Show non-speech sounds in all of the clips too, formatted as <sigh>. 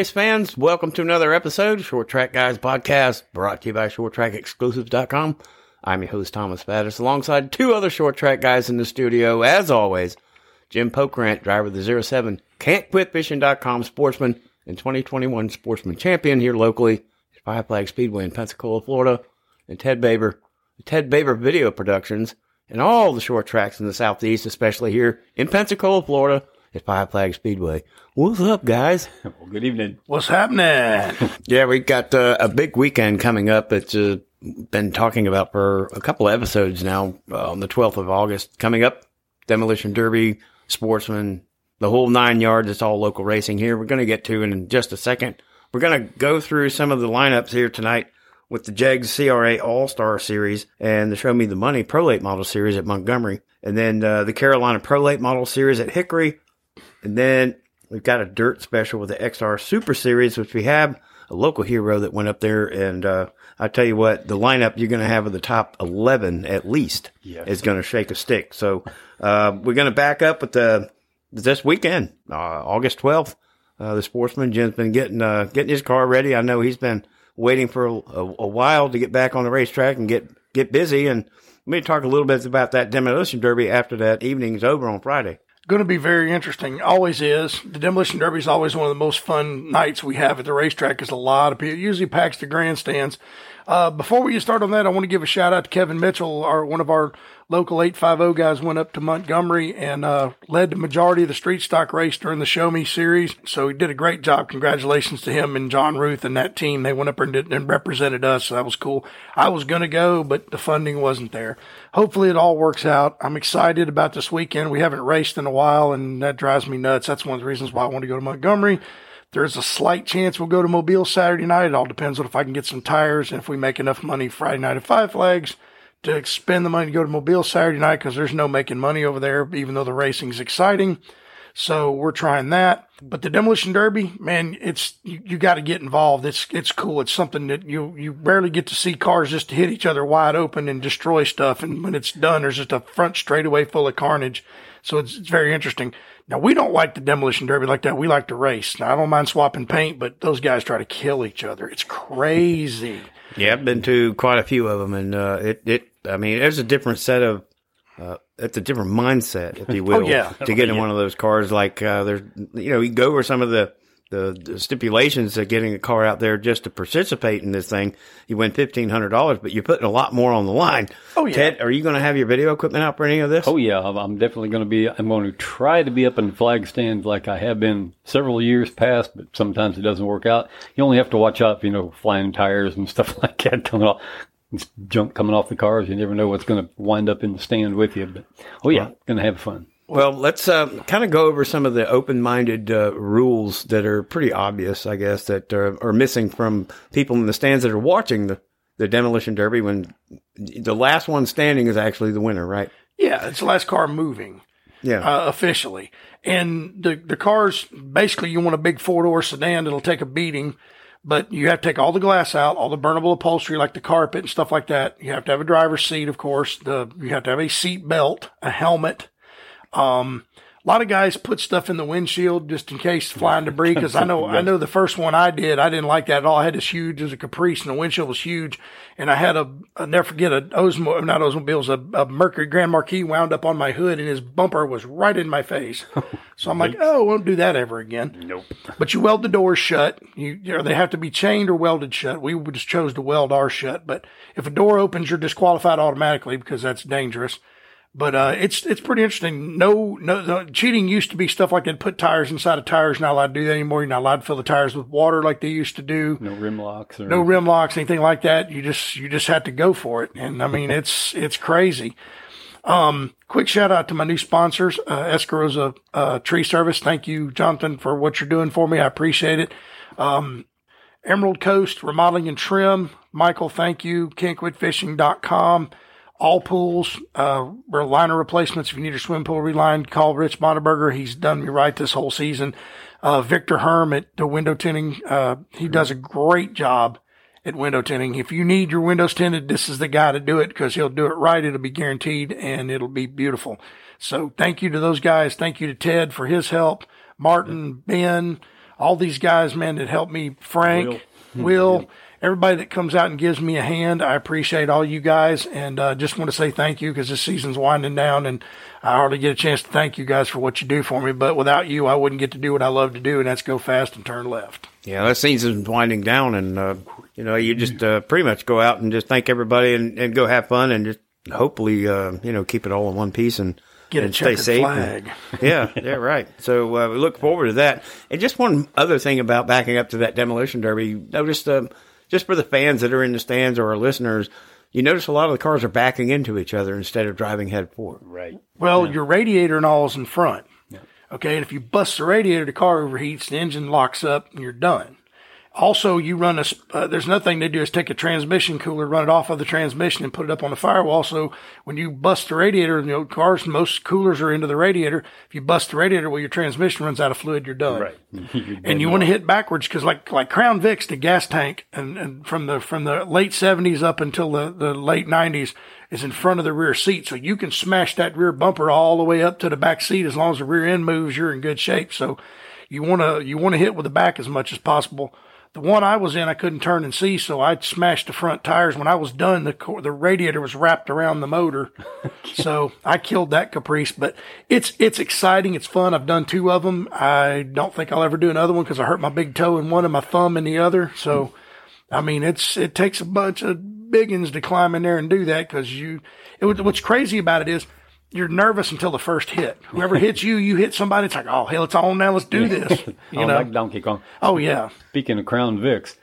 Race fans. Welcome to another episode of Short Track Guys podcast brought to you by ShortTrackExclusives.com. I'm your host, Thomas Faddis, alongside two other short track guys in the studio, as always. Jim Pokrant, driver of the 07 Can'tQuitFishing.com sportsman and 2021 sportsman champion here locally at Five Flag Speedway in Pensacola, Florida, and Ted Baber, Ted Baber Video Productions, and all the short tracks in the Southeast, especially here in Pensacola, Florida at Five Flag Speedway. What's up, guys? <laughs> Well, good evening. What's happening? <laughs> Yeah, we got uh, a big weekend coming up. It's uh, been talking about for a couple of episodes now uh, on the 12th of August. Coming up, Demolition Derby, Sportsman, the whole nine yards. It's all local racing here. We're going to get to it in just a second. We're going to go through some of the lineups here tonight with the JEGS CRA All Star Series and the Show Me the Money Pro Late Model Series at Montgomery, and then uh, the Carolina Pro Late Model Series at Hickory, and then we've got a dirt special with the XR Super Series, which we have a local hero that went up there. And uh, I tell you what, the lineup you're going to have of the top 11 at least Yes. is going to shake a stick. So uh, we're going to back up with the this weekend, uh, August 12th. Uh, the sportsman Jim's been getting uh, getting his car ready. I know he's been waiting for a, a, a while to get back on the racetrack and get get busy. And let me talk a little bit about that demolition derby after that evening's over on Friday. Going to be very interesting. Always is. The Demolition Derby is always one of the most fun nights we have at the racetrack because a lot of people usually packs the grandstands. Uh, before we get started on that, I want to give a shout out to Kevin Mitchell, our one of our local 850 guys went up to Montgomery and uh, led the majority of the street stock race during the Show Me series. So he did a great job. Congratulations to him and John Ruth and that team. They went up and, did, and represented us. So that was cool. I was going to go, but the funding wasn't there. Hopefully it all works out. I'm excited about this weekend. We haven't raced in a while and that drives me nuts. That's one of the reasons why I want to go to Montgomery. There's a slight chance we'll go to Mobile Saturday night. It all depends on if I can get some tires and if we make enough money Friday night at Five Flags to spend the money to go to Mobile Saturday night because there's no making money over there, even though the racing's exciting. So we're trying that. But the demolition derby, man, it's you, you got to get involved. It's it's cool. It's something that you you rarely get to see cars just hit each other wide open and destroy stuff. And when it's done, there's just a front straightaway full of carnage. So it's, it's very interesting. Now we don't like the demolition derby like that. We like to race. Now I don't mind swapping paint, but those guys try to kill each other. It's crazy. Yeah, I've been to quite a few of them, and uh, it it I mean, there's a different set of uh, it's a different mindset, if you <laughs> will, yeah. to get in one of those cars. Like uh, there's you know you go over some of the, the the stipulations of getting a car out there just to participate in this thing. You win fifteen hundred dollars, but you're putting a lot more on the line. Oh, yeah. Ted, are you going to have your video equipment out for any of this? Oh yeah, I'm- definitely going to be. I'm going to try to be up in flag stands like I have been several years past, but sometimes it doesn't work out. You only have to watch out, for, you know, flying tires and <laughs> stuff like that coming off, junk coming off the cars. You never know what's going to wind up in the stand with you. But oh yeah, going to have fun. Well, let's uh, kind of go over some of the open-minded uh, rules that are pretty obvious, I guess, that uh, are missing from people in the stands that are watching the, the demolition derby. When the last one standing is actually the winner, right? Yeah, it's the last car moving. Yeah. uh, officially. And the the cars basically you want a big four door sedan that'll take a beating, but you have to take all the glass out, all the burnable upholstery like the carpet and stuff like that. You have to have a driver's seat, of course. The you have to have a seat belt, a helmet. Um, a lot of guys put stuff in the windshield just in case flying debris. Because I know, I know the first one I did, I didn't like that at all. I had this huge, was a Caprice, and the windshield was huge. And I had a, I'll never forget a Osmo, not Oldsmobiles, a, a Mercury Grand Marquis wound up on my hood, and his bumper was right in my face. <laughs> Oh, so I'm like, oh, won't do that ever again. Nope. But you weld the doors shut. You, you know, they have to be chained or welded shut. We just chose to weld ours shut. But if a door opens, you're disqualified automatically because that's dangerous. But uh, it's it's pretty interesting. No, no, no, cheating used to be stuff like they'd Put tires inside of tires. Not allowed to do that anymore. You're not allowed to fill the tires with water like they used to do. No rim locks or No rim locks, anything like that. You just you just have to go for it. And I mean, it's it's crazy. Um, quick shout out to my new sponsors, uh, Escarosa uh, Tree Service. Thank you, Jonathan, for what you're doing for me. I appreciate it. Um, Emerald Coast Remodeling and Trim. Michael, thank you. Can'tQuitFishing.com. All pools, uh, liner replacements. If you need a swim pool relined, call Rich Monteberger. He's done me right this whole season. Uh, Victor Herm at the window tinting. Uh, he does a great job at window tinting. If you need your windows tinted, this is the guy to do it because he'll do it right. It'll be guaranteed and it'll be beautiful. So thank you to those guys. Thank you to Ted for his help. Martin, Ben, all these guys, man, that helped me, Frank, Will, <laughs> everybody that comes out and gives me a hand. I appreciate all you guys and uh, just want to say thank you because this season's winding down and I hardly get a chance to thank you guys for what you do for me. But without you, I wouldn't get to do what I love to do, and that's go fast and turn left. Yeah, that season's winding down, and uh, you know, you just uh, pretty much go out and just thank everybody and, and go have fun and just hopefully, uh, you know, keep it all in one piece and Get a stay safe. flag. and- <laughs> yeah, yeah, right. So uh, we look forward to that. And just one other thing about backing up to that demolition derby, noticed um, just for the fans that are in the stands or our listeners, you notice a lot of the cars are backing into each other instead of driving head forward. Right. Well, your radiator and all is in front. Okay, and if you bust the radiator, the car overheats, the engine locks up, and you're done. Also, you run a. s- Uh, there's nothing thing they do is take a transmission cooler, run it off of the transmission, and put it up on the firewall. So when you bust the radiator, you old cars, most coolers are into the radiator. If you bust the radiator, well, your transmission runs out of fluid, you're done. Right. <laughs> You're and you want to hit backwards because like like Crown Vic's the gas tank and, and from the from the late seventies up until the, the late nineties is in front of the rear seat, so you can smash that rear bumper all the way up to the back seat as long as the rear end moves. You're in good shape. So you want to you want to hit with the back as much as possible. The one I was in, I couldn't turn and see, so I smashed the front tires. When I was done, the co- the radiator was wrapped around the motor, <laughs> so I killed that caprice. But it's it's exciting, it's fun. I've done two of them. I don't think I'll ever do another one because I hurt my big toe in one and my thumb in the other. So, I mean, it's it takes a bunch of biggins to climb in there and do that because you. It, what's crazy about it is. You're nervous until the first hit. Whoever hits you, you hit somebody. It's like, oh hell, it's on now. Let's do this. <laughs> You Oh, know? like Donkey Kong. Oh yeah. Speaking of Crown Vics,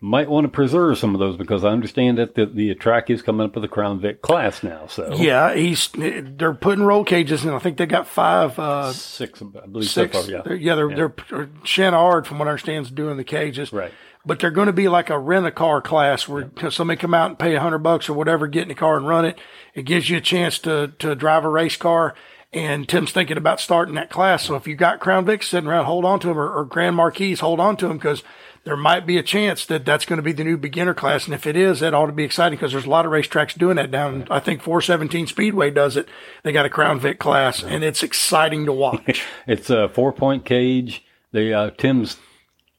might want to preserve some of those because I understand that the, the track is coming up with the Crown Vic class now. So Yeah, he's they're putting roll cages and I think they got five, uh, six, I believe six. so far. Yeah. They're, yeah, they're they're Shanard from what I understand is doing the cages. Right. But they're going to be like a rent a car class where somebody come out and pay a hundred bucks or whatever, get in the car and run it. It gives you a chance to to drive a race car. And Tim's thinking about starting that class. So if you got Crown Vics sitting around, hold on to them, or, or Grand Marquis, hold on to them because there might be a chance that that's going to be the new beginner class. And if it is, that ought to be exciting because there's a lot of racetracks doing that down. I think 417 Speedway does it. They got a Crown Vic class, and it's exciting to watch. <laughs> It's a four point cage. They uh, Tim's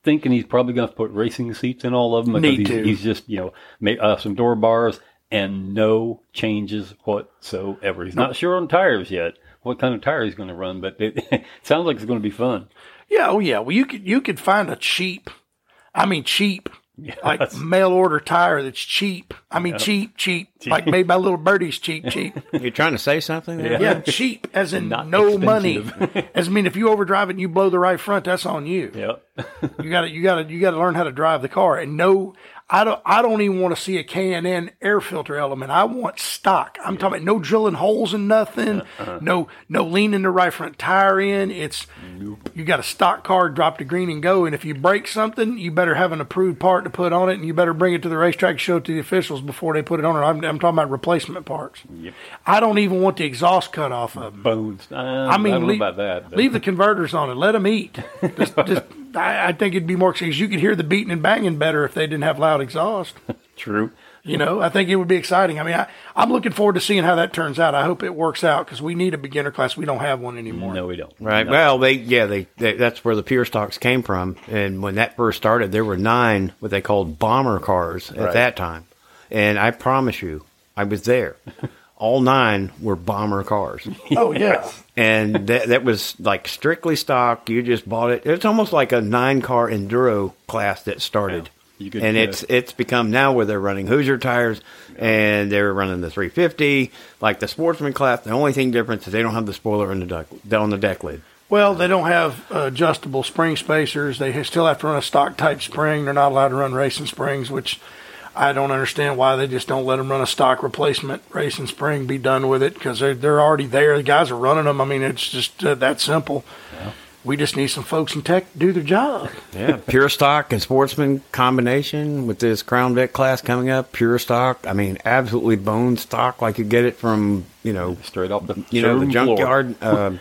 thinking he's probably going to put racing seats in all of them because he's, he's just you know ma- uh, some door bars and no changes whatsoever. He's not sure on tires yet. What kind of tire he's going to run, but it, <laughs> sounds like it's going to be fun. Yeah, oh yeah. Well, you could you could find a cheap, I mean cheap, like mail order tire that's cheap. I mean cheap, cheap, like made by little birdies. Cheap, <laughs> cheap. You're trying to say something? There? Yeah, cheap as in Not no money. <laughs> as I mean, if you overdrive it and you blow the right front, that's on you. Yep. You got to you got to you got to learn how to drive the car. And no, I don't I don't even want to see a K and N air filter element. I want stock. I'm talking about no drilling holes in nothing. No no leaning the right front tire in. It's you got a stock car, drop the green and go. And if you break something, you better have an approved part to put on it, and you better bring it to the racetrack, show it to the officials before they put it on. it. I'm, I'm talking about replacement parts. I don't even want the exhaust cut off of them. Bones. Uh, I mean, I don't leave, know about that. leave the converters on it. Let them eat. <laughs> Just, just, I, I think it'd be more because you could hear the beating and banging better if they didn't have loud exhaust. <laughs> True. You know, I think it would be exciting. I mean, I, I'm looking forward to seeing how that turns out. I hope it works out because we need a beginner class. We don't have one anymore. No, we don't. Right. No. Well, they yeah they, they that's where the pure stocks came from, and when that first started, there were nine what they called bomber cars at Right. that time, and I promise you, I was there. <laughs> All nine were bomber cars, Oh yeah, <laughs> and <laughs> that that was like strictly stock. You just bought it. It's almost like a nine car enduro class that started. You could, and it's it's become now where they're running Hoosier tires and they're running the 350 like the sportsman class. The only thing difference is they don't have the spoiler in the deck on the deck lid. Well, they don't have adjustable spring spacers. They still have to run a stock type spring. They're not allowed to run racing springs, which I don't understand why they just don't let them run a stock replacement race in spring. Be done with it because they're they're already there. The guys are running them. I mean, it's just uh, that simple. We just need some folks in tech to do their job. Yeah, pure stock and sportsman combination with this Crown Vic class coming up. Pure stock. I mean, absolutely bone stock, like you get it from you know Straight off the you know the showroom floor. junkyard. <laughs> Uh,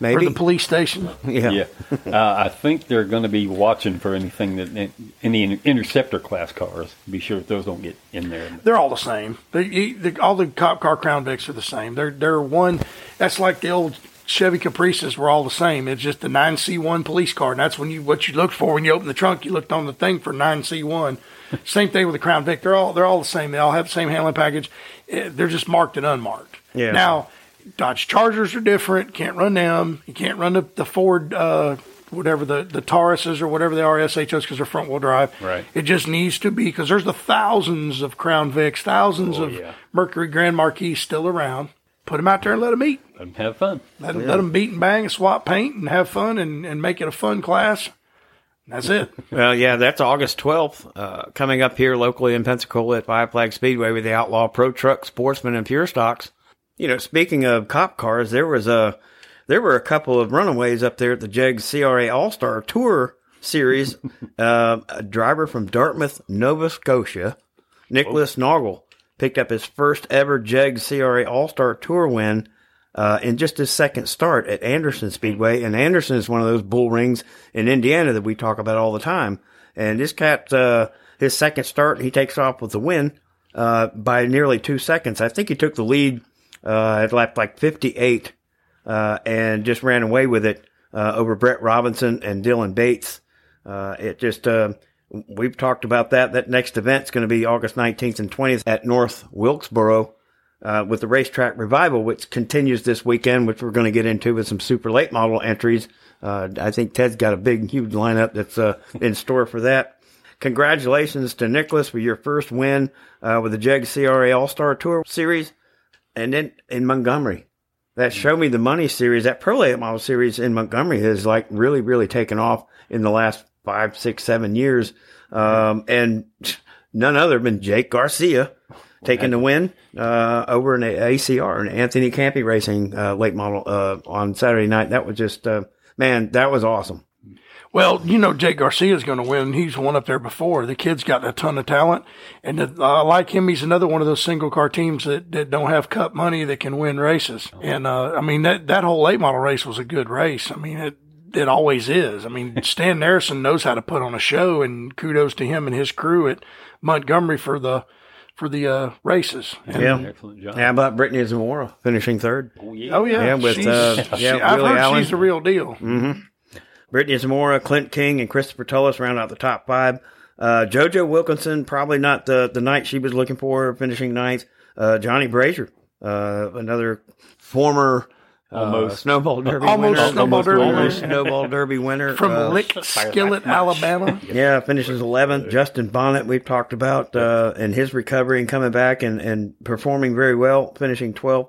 Or the police station. yeah. Yeah, uh, I think they're going to be watching for anything that any interceptor class cars. Be sure that those don't get in there. They're all the same. They, the, all the cop car Crown Vics are the same. They're they're one. That's like the old Chevy Caprices were all the same. It's just the 9C1 police car. And that's when you, what you looked for when you opened the trunk, you looked on the thing for 9C1. same thing with the Crown Vic. They're all, they're all the same. They all have the same handling package. Eh, They're just marked and unmarked. Yeah. Now, Dodge Chargers are different. Can't run them. You can't run the, the Ford, uh, whatever the, the Tauruses or whatever they are, SHOs, because they're front wheel drive. Right. It just needs to be, because there's the thousands of Crown Vics, thousands Oh, of yeah. Mercury Grand Marquis still around. Put them out there and let them eat. Let 'em have fun. Let them, let them beat and bang and swap paint and have fun and, and make it a fun class. That's it. <laughs> Well, yeah, that's August 12th, uh, coming up here locally in Pensacola at Five Flag Speedway with the Outlaw Pro Truck, Sportsman, and Pure Stocks. You know, speaking of cop cars, there was a, there were a couple of runaways up there at the JEGS CRA All Star Tour Series. <laughs> uh, a driver from Dartmouth, Nova Scotia, Nicholas Noggle, picked up his first ever JEGS CRA All Star Tour win uh, in just his second start at Anderson Speedway. And Anderson is one of those bull rings in Indiana that we talk about all the time. And this cat, uh, his second start, he takes off with the win uh, by nearly two seconds. I think he took the lead uh, at lap like 58 uh, and just ran away with it uh, over Brett Robinson and Dylan Bates. Uh, it just, uh, we've talked about that. That next event's going to be August 19th and 20th at North Wilkesboro uh, with the racetrack revival, which continues this weekend, which we're going to get into with some super late model entries. Uh, I think Ted's got a big, huge lineup that's uh, <laughs> in store for that. Congratulations to Nicholas for your first win uh, with the JEG CRA All Star Tour Series, and then in Montgomery. That Show Me the Money series, that Pro Late Model series in Montgomery has like really, really taken off in the last five, six, seven years. Um, and none other than Jake Garcia taking the win, uh, over in ACR and Anthony Campi Racing, uh, late model, uh, on Saturday night. That was just, uh, man, that was awesome. Well, you know, Jake Garcia's going to win. He's won up there before. The kid's got a ton of talent. And uh, I like him. He's another one of those single car teams that, that don't have cup money that can win races. And, uh, I mean, that, that whole late model race was a good race. I mean, it, it always is. I mean, Stan Narrison knows how to put on a show and kudos to him and his crew at Montgomery for the, for the, uh, races. And, Yeah. Excellent job. How about Brittany Zamora finishing third? Oh, yeah. Oh yeah. Yeah, with, She's- uh, she- yeah, I've heard Allen. she's the real deal. Brittany Zamora, Clint King, and Christopher Tullis round out the top five. Uh, JoJo Wilkinson, probably not the, the night she was looking for, finishing ninth. Uh, Johnny Brazier, uh, another former uh, Almost. snowball derby Almost winner. snowball derby almost winner. snowball derby winner From Uh, Lick Skillet, Alabama. <laughs> yeah, finishes 11th. Justin Bonnet, we've talked about, uh, and his recovery and coming back and, and performing very well, finishing 12th.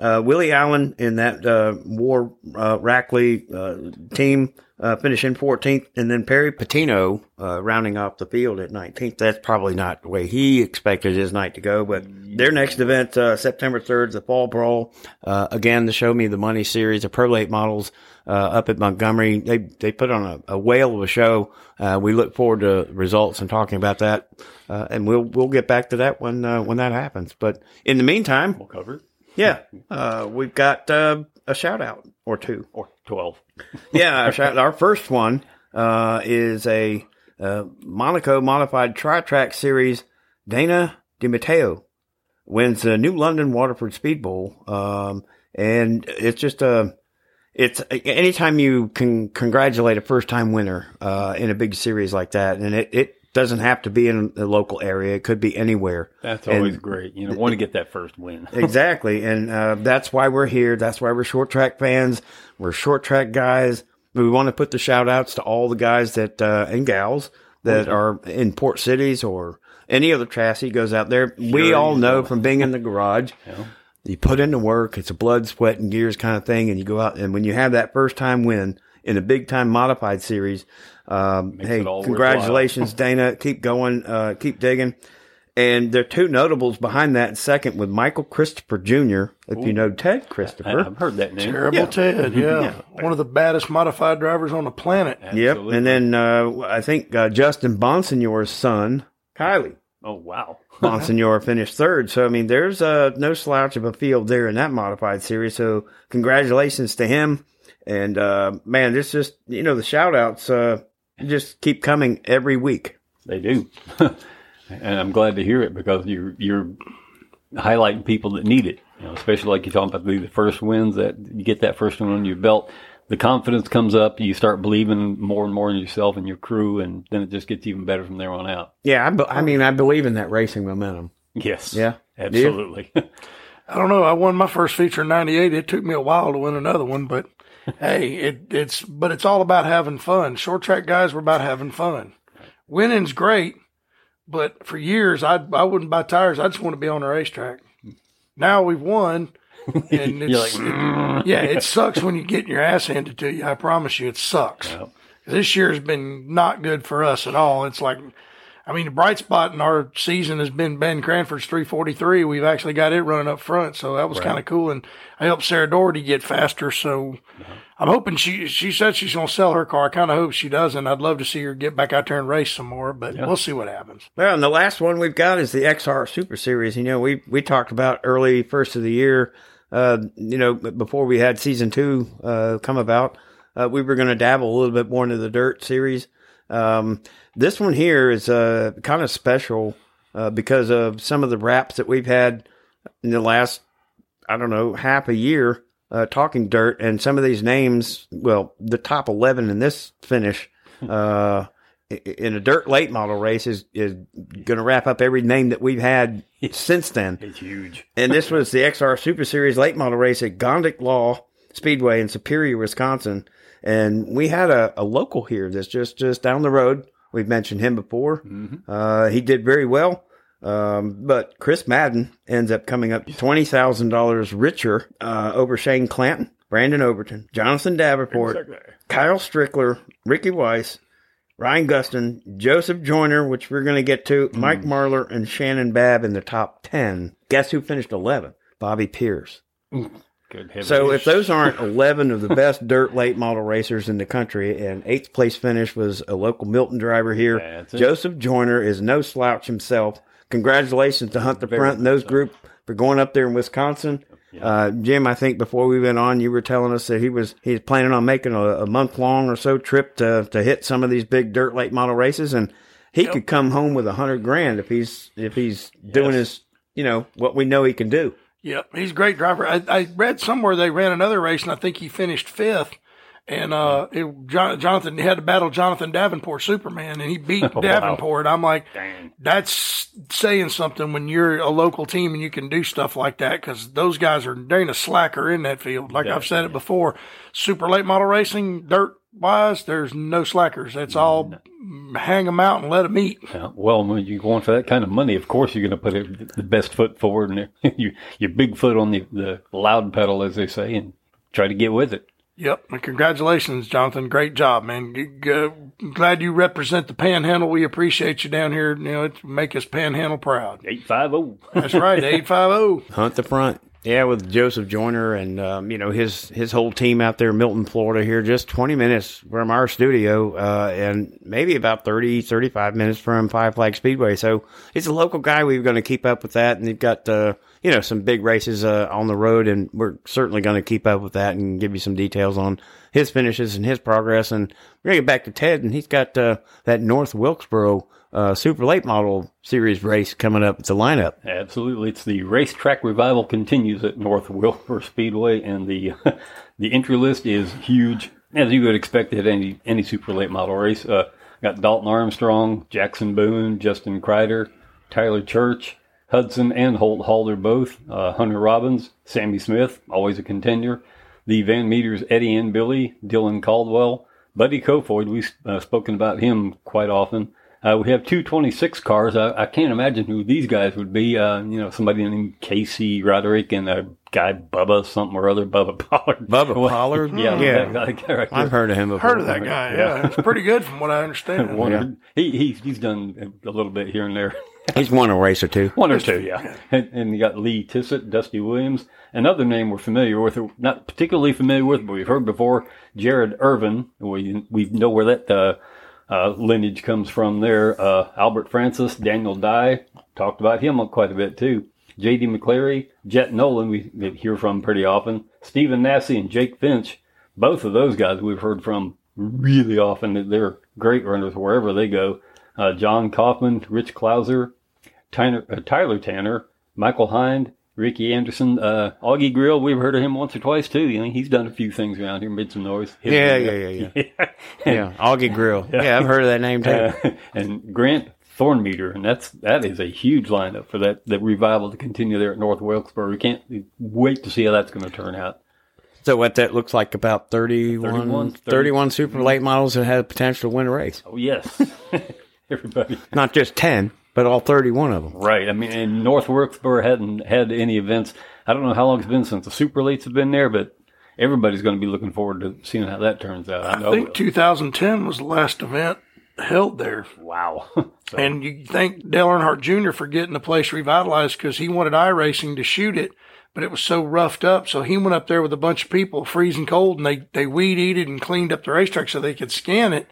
Uh, Willie Allen in that, uh, War, uh, Rackley, uh, team, uh, finishing 14th. And then Perry Patino, uh, rounding off the field at 19th. That's probably not the way he expected his night to go, but their next event, uh, September 3rd, the Fall Brawl. Uh, again, the Show Me the Money series of Prolate models, uh, up at Montgomery. They, they put on a, a whale of a show. Uh, we look forward to results and talking about that. Uh, and we'll, we'll get back to that when, when that happens. But in the meantime, We'll cover. Yeah, uh, we've got, uh, a shout out or two. Or 12. <laughs> Yeah, our, shout, our first one, uh, is a, uh, Monaco modified tri-track series. Dana DiMatteo wins the New London Waterford Speed Bowl. Um, and it's just a, it's anytime you can congratulate a first time winner, uh, in a big series like that. And it, it doesn't have to be in the local area. It could be anywhere. That's And- always great. You know, want to get that first win. <laughs> exactly. And uh, that's why we're here. That's why we're short track fans. We're short track guys. We want to put the shout outs to all the guys that uh, and gals that are in port cities or any other chassis goes out there. we all know from being in the garage. You put in the work. It's a blood, sweat, and gears kind of thing, and you go out and when you have that first time win in a big time modified series, um, hey, congratulations, <laughs> Dana. Keep going. Uh, keep digging. And there are two notables behind that second with Michael Christopher Jr. If you know Ted Christopher. I've heard that name. Terrible Ted, yeah. One of the baddest modified drivers on the planet. Yep. And then uh, I think uh, Justin Bonsignore's son, Kylie Oh, wow. <laughs> Bonsignor, finished third. So, I mean, there's uh, no slouch of a field there in that modified series. So, congratulations to him. And uh, man, this just, you know, the shout outs uh, just keep coming every week. They do. <laughs> and I'm glad to hear it because you're, you're highlighting people that need it. You know, especially like you're talking about the, the first wins that you get that first one on your belt. The confidence comes up. You start believing more and more in yourself and your crew, and then it just gets even better from there on out. Yeah, I, be- I mean, I believe in that racing momentum. Yes. Yeah. Absolutely. <laughs> I don't know. I won my first feature in '98. It took me a while to win another one, but hey, it, it's but it's all about having fun. Short track guys were about having fun. Winning's great, but for years I I wouldn't buy tires. I just want to be on the racetrack. Now we've won, <laughs> and it's, like, "Mm." it- yeah, it sucks when you get your ass handed to you. I promise you, it sucks. Yep. This year has been not good for us at all. It's like, I mean, the bright spot in our season has been Ben Cranford's 343. We've actually got it running up front, so that was kind of cool. And I helped Sarah Doherty get faster. So I'm hoping she she said she's going to sell her car. I kind of hope she doesn't. I'd love to see her get back out there and race some more, but we'll see what happens. Well, and the last one we've got is the XR Super Series. You know, we we talked about early first of the year. Uh, you know, before we had season two uh, come about, uh, we were going to dabble a little bit more into the dirt series. Um, this one here is uh, kind of special uh, because of some of the wraps that we've had in the last, I don't know, half a year uh, talking dirt, and some of these names. Well, the top eleven in this finish. Uh, in a dirt late model race is is going to wrap up every name that we've had <laughs> since then. It's huge. And this was the XR Super Series late model race at Gondik Law Speedway in Superior, Wisconsin. And we had a, a local here that's just just down the road. We've mentioned him before. Uh, he did very well. Um, but Chris Madden ends up coming up twenty thousand dollars richer uh, over Shane Clanton, Brandon Overton, Jonathan Davenport, Kyle Strickler, Ricky Weiss, Ryan Gustin, Joseph Joyner, which we're going to get to, Mike Marlar, and Shannon Babb in the top 10. Guess who finished 11? Bobby Pierce. Heavens. So if those <laughs> aren't 11 of the best dirt late model racers in the country, and eighth place finish was a local Milton driver here. Joseph Joyner is no slouch himself. Congratulations to Hunt the Front and those group for going up there in Wisconsin. Uh, Jim, I think before we went on, you were telling us that he was he's planning on making a, a month long or so trip to to hit some of these big dirt late model races, and he could come home with a hundred grand if he's if he's doing his you know what we know he can do. Yep, he's a great driver. I, I read somewhere they ran another race, and I think he finished fifth. And uh, it, Jon- Jonathan had to battle Jonathan Davenport, Superman, and he beat <laughs> wow. Davenport. I'm like, Dang. that's saying something when you're a local team and you can do stuff like that because those guys are they ain't a slacker in that field. Like I've said it before, super late model racing, dirt wise, there's no slackers. It's all hang them out and let them eat. Yeah, well, when you're going for that kind of money, of course you're going to put it, the best foot forward and <laughs> you, your big foot on the, the loud pedal, as they say, and try to get with it. Yep. And congratulations, Jonathan. Great job, man. G- g- glad you represent the panhandle. We appreciate you down here. You know, it make us panhandle proud. 850. That's right. <laughs> 850. Hunt the front. Yeah, with Joseph Joyner and um, you know his his whole team out there, Milton, Florida. Here, just twenty minutes from our studio, uh, and maybe about 30, 35 minutes from Five Flag Speedway. So he's a local guy. We're going to keep up with that, and they've got uh, you know some big races uh, on the road, and we're certainly going to keep up with that and give you some details on his finishes and his progress. And we're going to get back to Ted, and he's got uh, that North Wilkesboro uh, Super Late Model Series race coming up. It's a lineup. Absolutely. It's the racetrack revival continues at North Wilbur Speedway, and the <laughs> the entry list is huge, as you would expect at any any super late model race. Uh, got Dalton Armstrong, Jackson Boone, Justin Kreider, Tyler Church, Hudson and Holt Halder both, uh, Hunter Robbins, Sammy Smith, always a contender, the Van Meters Eddie and Billy, Dylan Caldwell, Buddy Kofoid. We've uh, spoken about him quite often. Uh, we have two 26 cars. I, I can't imagine who these guys would be. Uh, you know, somebody named Casey Roderick and a guy Bubba something or other, Bubba <laughs> Pollard. Bubba Pollard? Yeah, Yeah. that guy- guy <laughs> right. I've heard of him before. Heard of that guy. Yeah. It's pretty good from what I understand. <laughs> Wondered- He, he's he's done a little bit here and there. He's won a race or two. One or two, yeah. And, and you got Lee Tissett, Dusty Williams. Another name we're familiar with, or not particularly familiar with, but we've heard before, Jared Irvan. We, we know where that uh, uh, lineage comes from there. Uh, Albert Francis, Daniel Dye, talked about him quite a bit too. J.D. McClary, Jett Noland, we hear from pretty often. Stephen Nasse and Jake Finch, both of those guys we've heard from really often. They're great runners wherever they go. Uh, John Kaufman, Rich Klauser, uh, Tyler Tanner, Michael Hind, Ricky Anderson, uh, Augie Grill. We've heard of him once or twice too. You know, he's done a few things around here, made some noise. Yeah, yeah, uh, yeah, yeah. Yeah, <laughs> Augie Grill. Yeah, I've heard of that name too. Uh, and Grant Thornmeter, and that's that is a huge lineup for that that revival to continue there at North Wilkesboro. We can't wait to see how that's going to turn out. So what that looks like about 31, 31, 31 super late models that had potential to win a race. Oh yes, <laughs> everybody. Not just 10, but all 31 of them. Right. I mean, and North Wilkesboro hadn't had any events. I don't know how long it's been since the Super Elites have been there, but everybody's going to be looking forward to seeing how that turns out. I know. I think 2010 was the last event held there. wow. <laughs> so, And you thank Dale Earnhardt Jr. for getting the place revitalized because he wanted iRacing to shoot it, but it was so roughed up. So he went up there with a bunch of people, freezing cold, and they, they weed eated and cleaned up the racetrack so they could scan it.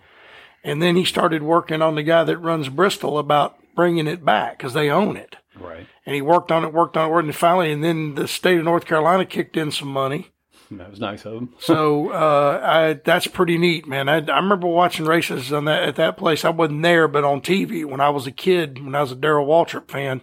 And then he started working on the guy that runs Bristol about bringing it back because they own it. right. And he worked on it, worked on it, worked, and finally, and then the state of North Carolina kicked in some money. That was nice of them. <laughs> So uh, I, that's pretty neat, man. I, I remember watching races on that at that place. I wasn't there, but on TV when I was a kid, when I was a Darrell Waltrip fan,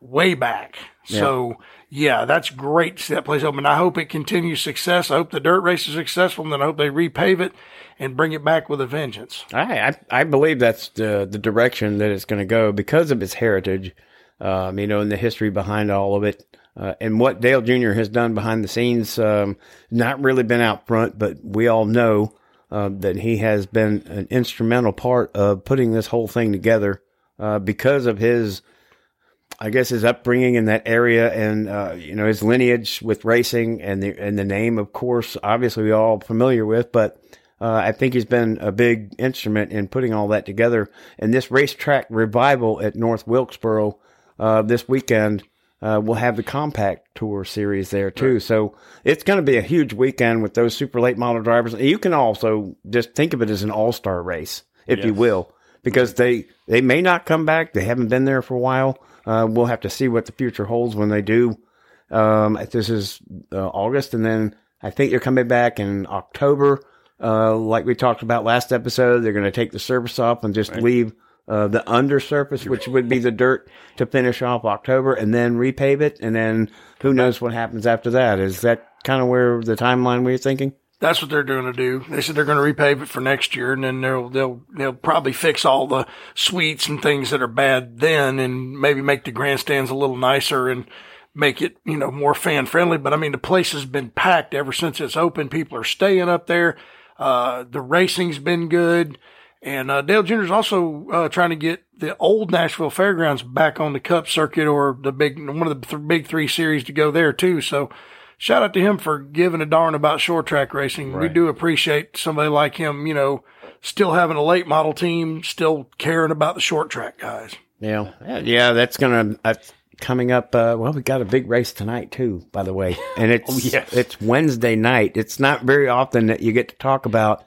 way back. So yeah, that's great to see that place open. I hope it continues success. I hope the dirt race is successful, and then I hope they repave it and bring it back with a vengeance. I, I, I believe that's the, the direction that it's going to go because of its heritage, um, you know, and the history behind all of it. Uh, and what Dale Jr. has done behind the scenes, um, not really been out front, but we all know uh, that he has been an instrumental part of putting this whole thing together uh, because of his, I guess, his upbringing in that area and uh, you know his lineage with racing and the and the name, of course, obviously we all familiar with, but. Uh, I think he's been a big instrument in putting all that together. And this racetrack revival at North Wilkesboro uh, this weekend uh, will have the compact tour series there too. So it's going to be a huge weekend with those super late model drivers. You can also just think of it as an all star race, if you will, because they they may not come back. They haven't been there for a while. Uh, we'll have to see what the future holds when they do. Um, this is uh, August, and then I think they're coming back in October. Uh, like we talked about last episode, they're going to take the surface off and just leave uh, the undersurface, which would be the dirt, to finish off October, and then repave it. And then who knows what happens after that? Is that kind of where the timeline we're thinking? That's what they're going to do. They said they're going to repave it for next year, and then they'll they'll they'll probably fix all the suites and things that are bad then, and maybe make the grandstands a little nicer and make it you know more fan friendly. But I mean, the place has been packed ever since it's open. People are staying up there. Uh, the racing's been good, and uh, Dale Jr. is also uh, trying to get the old Nashville Fairgrounds back on the Cup circuit or the big one of the th- big three series to go there too. So shout out to him for giving a darn about short track racing. We do appreciate somebody like him, you know, still having a late model team, still caring about the short track guys. Yeah, yeah, that's gonna that's coming up. Uh, well, we got a big race tonight too, by the way, <laughs> and it's Oh, yes. it's Wednesday night. It's not very often that you get to talk about.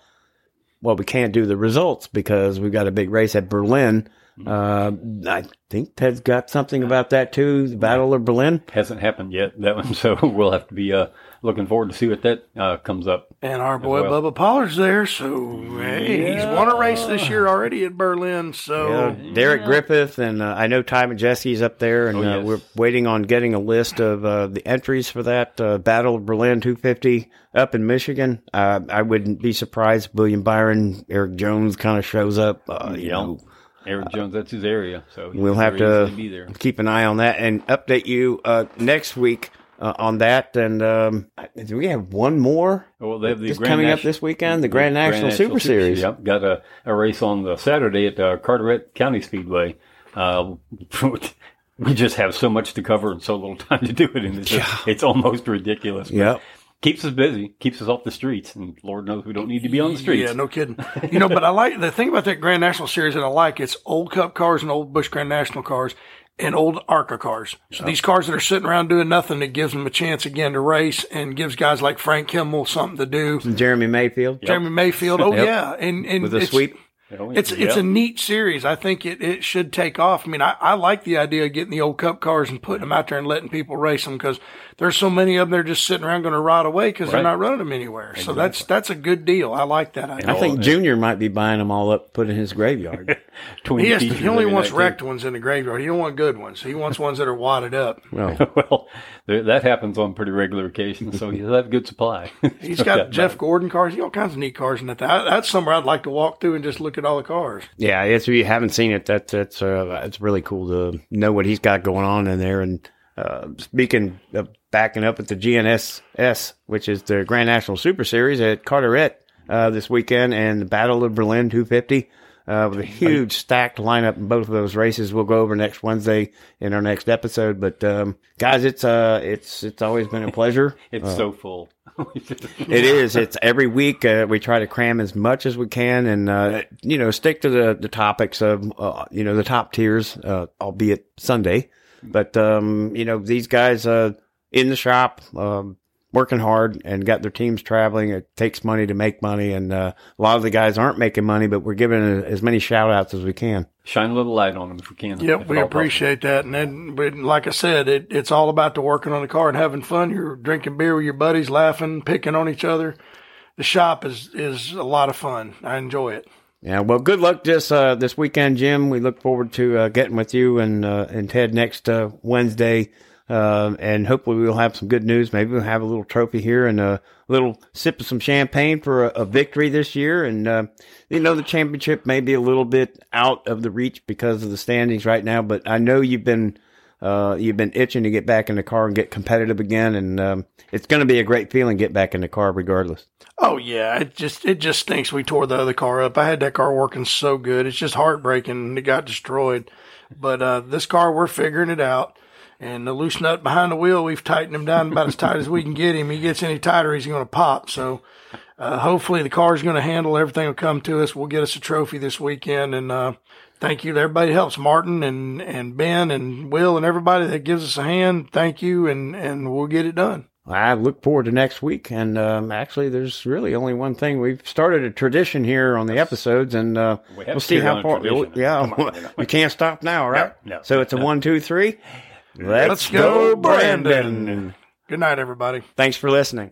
Well, we can't do the results because we've got a big race at Berlin. Uh, I think Ted's got something about that too. The Battle of Berlin. Hasn't happened yet, that one. <laughs> So we'll have to be uh, looking forward to see what that uh, comes up. And our boy well. Bubba Pollard's there, so hey, he's won a race this year already at Berlin. So Yeah, Derek Griffith and uh, I know Ty Majeski's up there, and Oh, uh, yes. we're waiting on getting a list of uh, the entries for that uh, Battle of Berlin 250 up in Michigan. Uh, I wouldn't be surprised William Byron, Erik Jones kind of shows up. Uh, you Yeah. know, Erik Jones, that's his area. So we'll have to be there. keep an eye on that and update you uh, next week uh, on that. And um, do we have one more? Well, they have the Grand coming up this weekend, the Grand National Super Series. Yep, got a, a race on the Saturday at uh, Carteret County Speedway. Uh, <laughs> we just have so much to cover and so little time to do it, and it's, just- it's almost ridiculous. Yep. Keeps us busy, keeps us off the streets, and Lord knows we don't need to be on the streets. Yeah, no kidding. <laughs> You know, but I like the thing about that Grand National Series that I like. It's old Cup cars and old Busch Grand National cars and old ARCA cars. So these cars that are sitting around doing nothing, it gives them a chance again to race and gives guys like Frank Kimmel something to do. Jeremy Mayfield. Jeremy Mayfield. Oh <laughs> Yep. yeah, and and With a it's- sweep. Oh, it's it's a neat series. I think it, it should take off. I mean, I, I like the idea of getting the old Cup cars and putting them out there and letting people race them because there's so many of them they're just sitting around going to rot away because they're not running them anywhere. So that's that's a good deal. I like that idea. I think Junior might be buying them all up, put in his graveyard. <laughs> He, has to, he only wants night, too. wrecked ones in the graveyard. He don't want good ones. He wants ones that are wadded up. <laughs> well, <laughs> Well, that happens on pretty regular occasions, so he'll have good supply. He's got Jeff Gordon cars. He got all kinds of neat cars in that. That- That's somewhere I'd like to walk through and just look at all the cars. yeah, if you haven't seen it, that, that's uh, it's really cool to know what he's got going on in there. And uh, speaking of backing up at the GNSS, which is the Grand National Super Series at Carteret uh, this weekend, and the Battle of Berlin 250. Uh, with a huge stacked lineup in both of those races, we'll go over next Wednesday in our next episode. But um, guys, it's uh, it's it's always been a pleasure. <laughs> It's so full. <laughs> It is. It's every week. Uh, we try to cram as much as we can, and uh, you know, stick to the the topics of uh, you know the top tiers, uh, albeit Sunday. But um, you know, these guys uh, in the shop, um, working hard, and got their teams traveling. It takes money to make money, and uh, a lot of the guys aren't making money, but we're giving as many shout outs as we can. Shine a little light on them if we can. Yep, we at all appreciate that. And then, but like I said, it, it's all about the working on the car and having fun. You're drinking beer with your buddies, laughing, picking on each other. The shop is is a lot of fun. I enjoy it. Yeah, well, good luck this uh, this weekend, Jim. We look forward to uh, getting with you and uh, and Ted next uh, Wednesday, uh, and hopefully we'll have some good news. Maybe we'll have a little trophy here and a little sip of some champagne for a, a victory this year. And uh, you know, the championship may be a little bit out of the reach because of the standings right now, but I know you've been. Uh, you've been itching to get back in the car and get competitive again, and um, it's going to be a great feeling get back in the car regardless. Oh yeah, it just it just stinks. We tore the other car up. I had that car working so good. It's just heartbreaking. It got destroyed. But uh, this car, we're figuring it out. And the loose nut behind the wheel, we've tightened him down about as tight as we can get him. He gets any tighter, he's going to pop. So uh, hopefully the car's going to handle everything. Will come to us. We'll get us a trophy this weekend. And uh, thank you to everybody that helps, Martin and and Ben and Will and everybody that gives us a hand. Thank you, and and we'll get it done. I look forward to next week. And um, actually, there's really only one thing. We've started a tradition here on the episodes, and uh, We have we'll see how carried on a far. Yeah, Come on, you <laughs> know. you can't stop now, right? No, no. So it's a <laughs> one, two, three. Let's, Let's go, Brandon. Brandon. Good night, everybody. Thanks for listening.